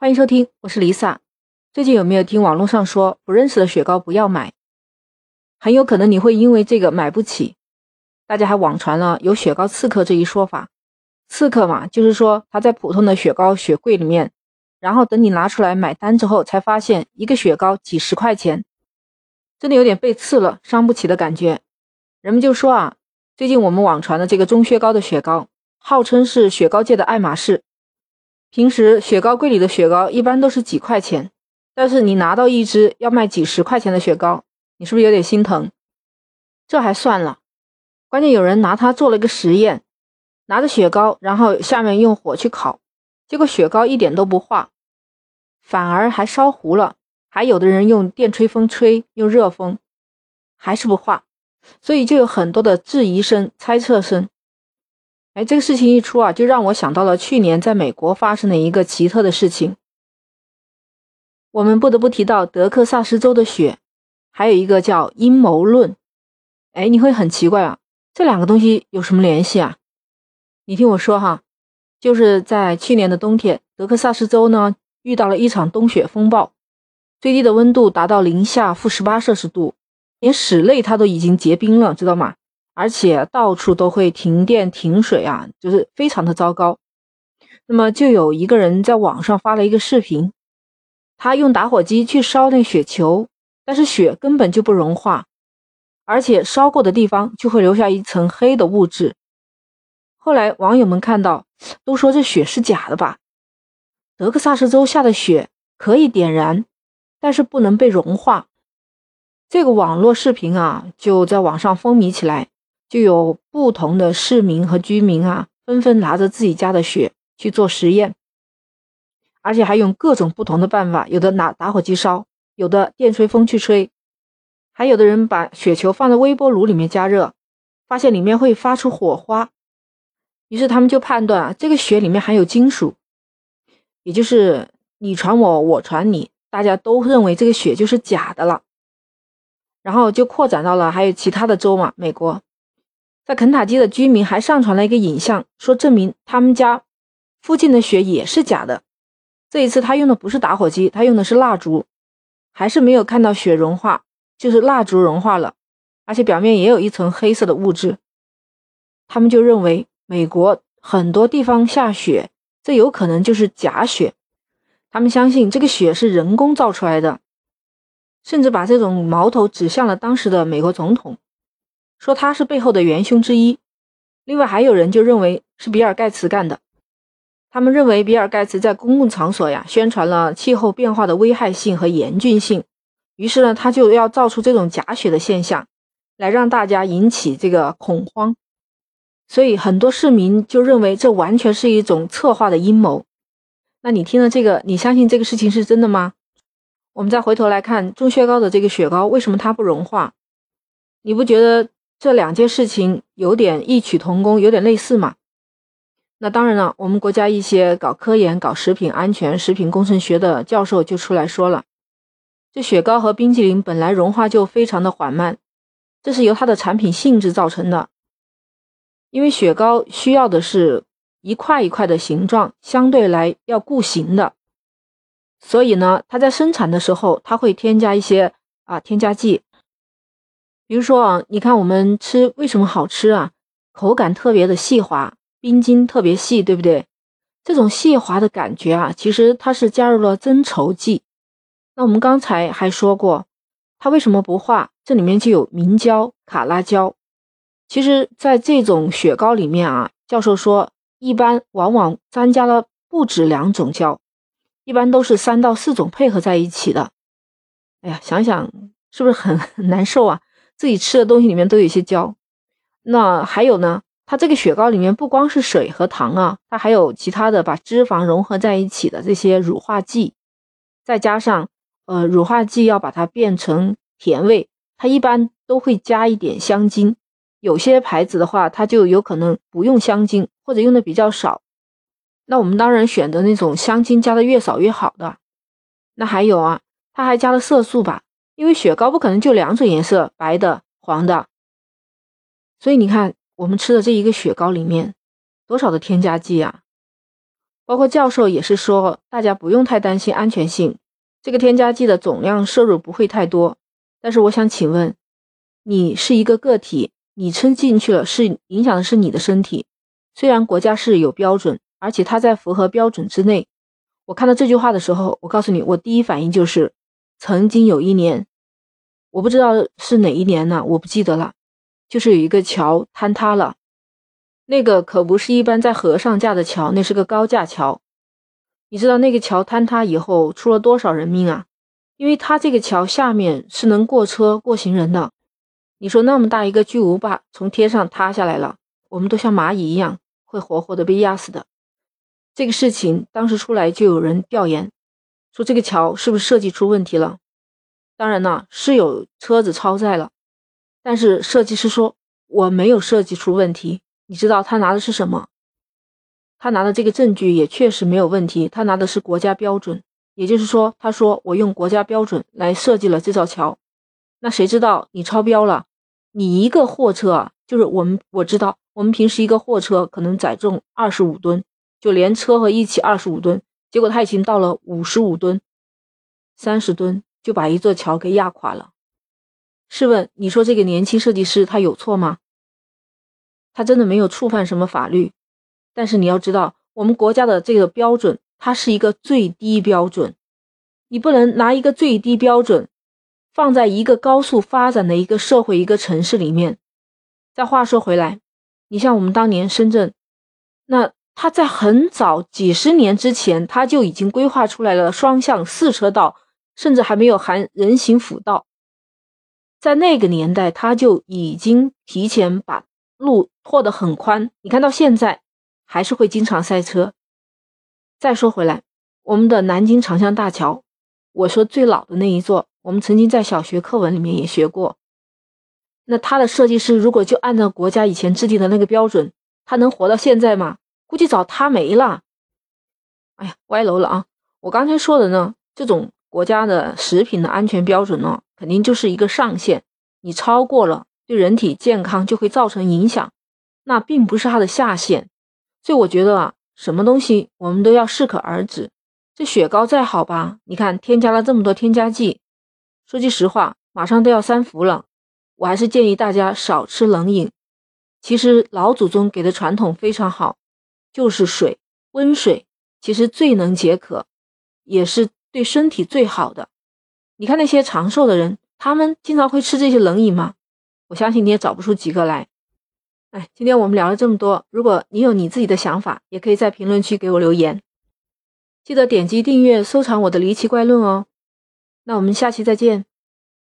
欢迎收听，我是 Lisa。最近有没有听网络上说不认识的雪糕不要买？很有可能你会因为这个买不起。大家还网传了有雪糕刺客这一说法。刺客嘛，就是说他在普通的雪糕雪柜里面，然后等你拿出来买单之后，才发现一个雪糕几十块钱，真的有点被刺了，伤不起的感觉。人们就说啊，最近我们网传的这个钟薛高的雪糕，号称是雪糕界的爱马仕。平时雪糕柜里的雪糕一般都是几块钱，但是你拿到一只要卖几十块钱的雪糕，你是不是有点心疼？这还算了，关键有人拿它做了一个实验，拿着雪糕，然后下面用火去烤，结果雪糕一点都不化，反而还烧糊了。还有的人用电吹风吹，用热风，还是不化，所以就有很多的质疑声、猜测声。哎，这个事情一出啊，就让我想到了去年在美国发生的一个奇特的事情。我们不得不提到德克萨斯州的雪，还有一个叫阴谋论。哎，你会很奇怪啊，这两个东西有什么联系啊？你听我说哈，就是在去年的冬天，德克萨斯州呢遇到了一场冬雪风暴，最低的温度达到零下负十八摄氏度，连室内它都已经结冰了，知道吗？而且到处都会停电停水啊，就是非常的糟糕。那么就有一个人在网上发了一个视频，他用打火机去烧那雪球，但是雪根本就不融化，而且烧过的地方就会留下一层黑的物质。后来网友们看到，都说这雪是假的吧？德克萨斯州下的雪可以点燃，但是不能被融化。这个网络视频啊，就在网上风靡起来。就有不同的市民和居民啊，纷纷拿着自己家的雪去做实验，而且还用各种不同的办法，有的拿打火机烧，有的电吹风去吹，还有的人把雪球放在微波炉里面加热，发现里面会发出火花，于是他们就判断啊，这个雪里面含有金属，也就是你传我，我传你，大家都认为这个雪就是假的了，然后就扩展到了还有其他的州嘛，美国。在肯塔基的居民还上传了一个影像，说证明他们家附近的雪也是假的。这一次他用的不是打火机，他用的是蜡烛，还是没有看到雪融化，就是蜡烛融化了，而且表面也有一层黑色的物质。他们就认为美国很多地方下雪，这有可能就是假雪。他们相信这个雪是人工造出来的，甚至把这种矛头指向了当时的美国总统。说他是背后的元凶之一，另外还有人就认为是比尔盖茨干的。他们认为比尔盖茨在公共场所呀宣传了气候变化的危害性和严峻性，于是呢他就要造出这种假雪的现象，来让大家引起这个恐慌。所以很多市民就认为这完全是一种策划的阴谋。那你听了这个，你相信这个事情是真的吗？我们再回头来看钟薛高的这个雪糕，为什么它不融化？你不觉得？这两件事情有点异曲同工，有点类似嘛？那当然了，我们国家一些搞科研、搞食品安全、食品工程学的教授就出来说了，这雪糕和冰淇淋本来融化就非常的缓慢，这是由它的产品性质造成的。因为雪糕需要的是一块一块的形状，相对来要固形的，所以呢，它在生产的时候，它会添加一些啊添加剂。比如说啊，你看我们吃为什么好吃啊？口感特别的细滑，冰晶特别细，对不对？这种细滑的感觉啊，其实它是加入了增稠剂。那我们刚才还说过，它为什么不化？这里面就有明胶、卡拉胶。其实，在这种雪糕里面啊，教授说，一般往往增加了不止两种胶，一般都是三到四种配合在一起的。哎呀，想想是不是很难受啊？自己吃的东西里面都有一些胶，那还有呢？它这个雪糕里面不光是水和糖啊，它还有其他的把脂肪融合在一起的这些乳化剂，再加上呃乳化剂要把它变成甜味，它一般都会加一点香精。有些牌子的话，它就有可能不用香精或者用的比较少。那我们当然选择那种香精加的越少越好的。那还有啊，它还加了色素吧？因为雪糕不可能就两种颜色，白的、黄的，所以你看我们吃的这一个雪糕里面多少的添加剂啊？包括教授也是说，大家不用太担心安全性，这个添加剂的总量摄入不会太多。但是我想请问，你是一个个体，你吃进去了，是影响的是你的身体。虽然国家是有标准，而且它在符合标准之内。我看到这句话的时候，我告诉你，我第一反应就是，曾经有一年，我不知道是哪一年呢，我不记得了，就是有一个桥坍塌了。那个可不是一般在河上架的桥，那是个高架桥。你知道那个桥坍塌以后出了多少人命啊？因为它这个桥下面是能过车过行人的。你说那么大一个巨无霸从天上塌下来了，我们都像蚂蚁一样会活活的被压死的。这个事情当时出来就有人调研，说这个桥是不是设计出问题了？当然呢，是有车子超载了，但是设计师说我没有设计出问题。你知道他拿的是什么？他拿的这个证据也确实没有问题。他拿的是国家标准，也就是说，他说我用国家标准来设计了这座桥。那谁知道你超标了？你一个货车啊，就是我们我知道，我们平时一个货车可能载重二十五吨，就连车和一起二十五吨，结果他已经到了五十五吨、三十吨，就把一座桥给压垮了。试问，你说这个年轻设计师他有错吗？他真的没有触犯什么法律，但是你要知道，我们国家的这个标准，它是一个最低标准，你不能拿一个最低标准放在一个高速发展的一个社会、一个城市里面。再话说回来，你像我们当年深圳，那他在很早几十年之前，他就已经规划出来了双向四车道，甚至还没有含人行辅道，在那个年代，他就已经提前把。路拓得很宽，你看到现在还是会经常塞车。再说回来，我们的南京长江大桥，我说最老的那一座，我们曾经在小学课文里面也学过。那它的设计师如果就按照国家以前制定的那个标准，他能活到现在吗？估计早塌没了。哎呀，歪楼了啊！我刚才说的呢，这种国家的食品的安全标准呢，肯定就是一个上限，你超过了。对人体健康就会造成影响，那并不是它的下限，所以我觉得啊，什么东西我们都要适可而止。这雪糕再好吧，你看添加了这么多添加剂，说句实话，马上都要三伏了，我还是建议大家少吃冷饮。其实老祖宗给的传统非常好，就是水，温水其实最能解渴，也是对身体最好的。你看那些长寿的人，他们经常会吃这些冷饮吗？我相信你也找不出几个来。哎，今天我们聊了这么多，如果你有你自己的想法，也可以在评论区给我留言。记得点击订阅、收藏我的离奇怪论哦。那我们下期再见。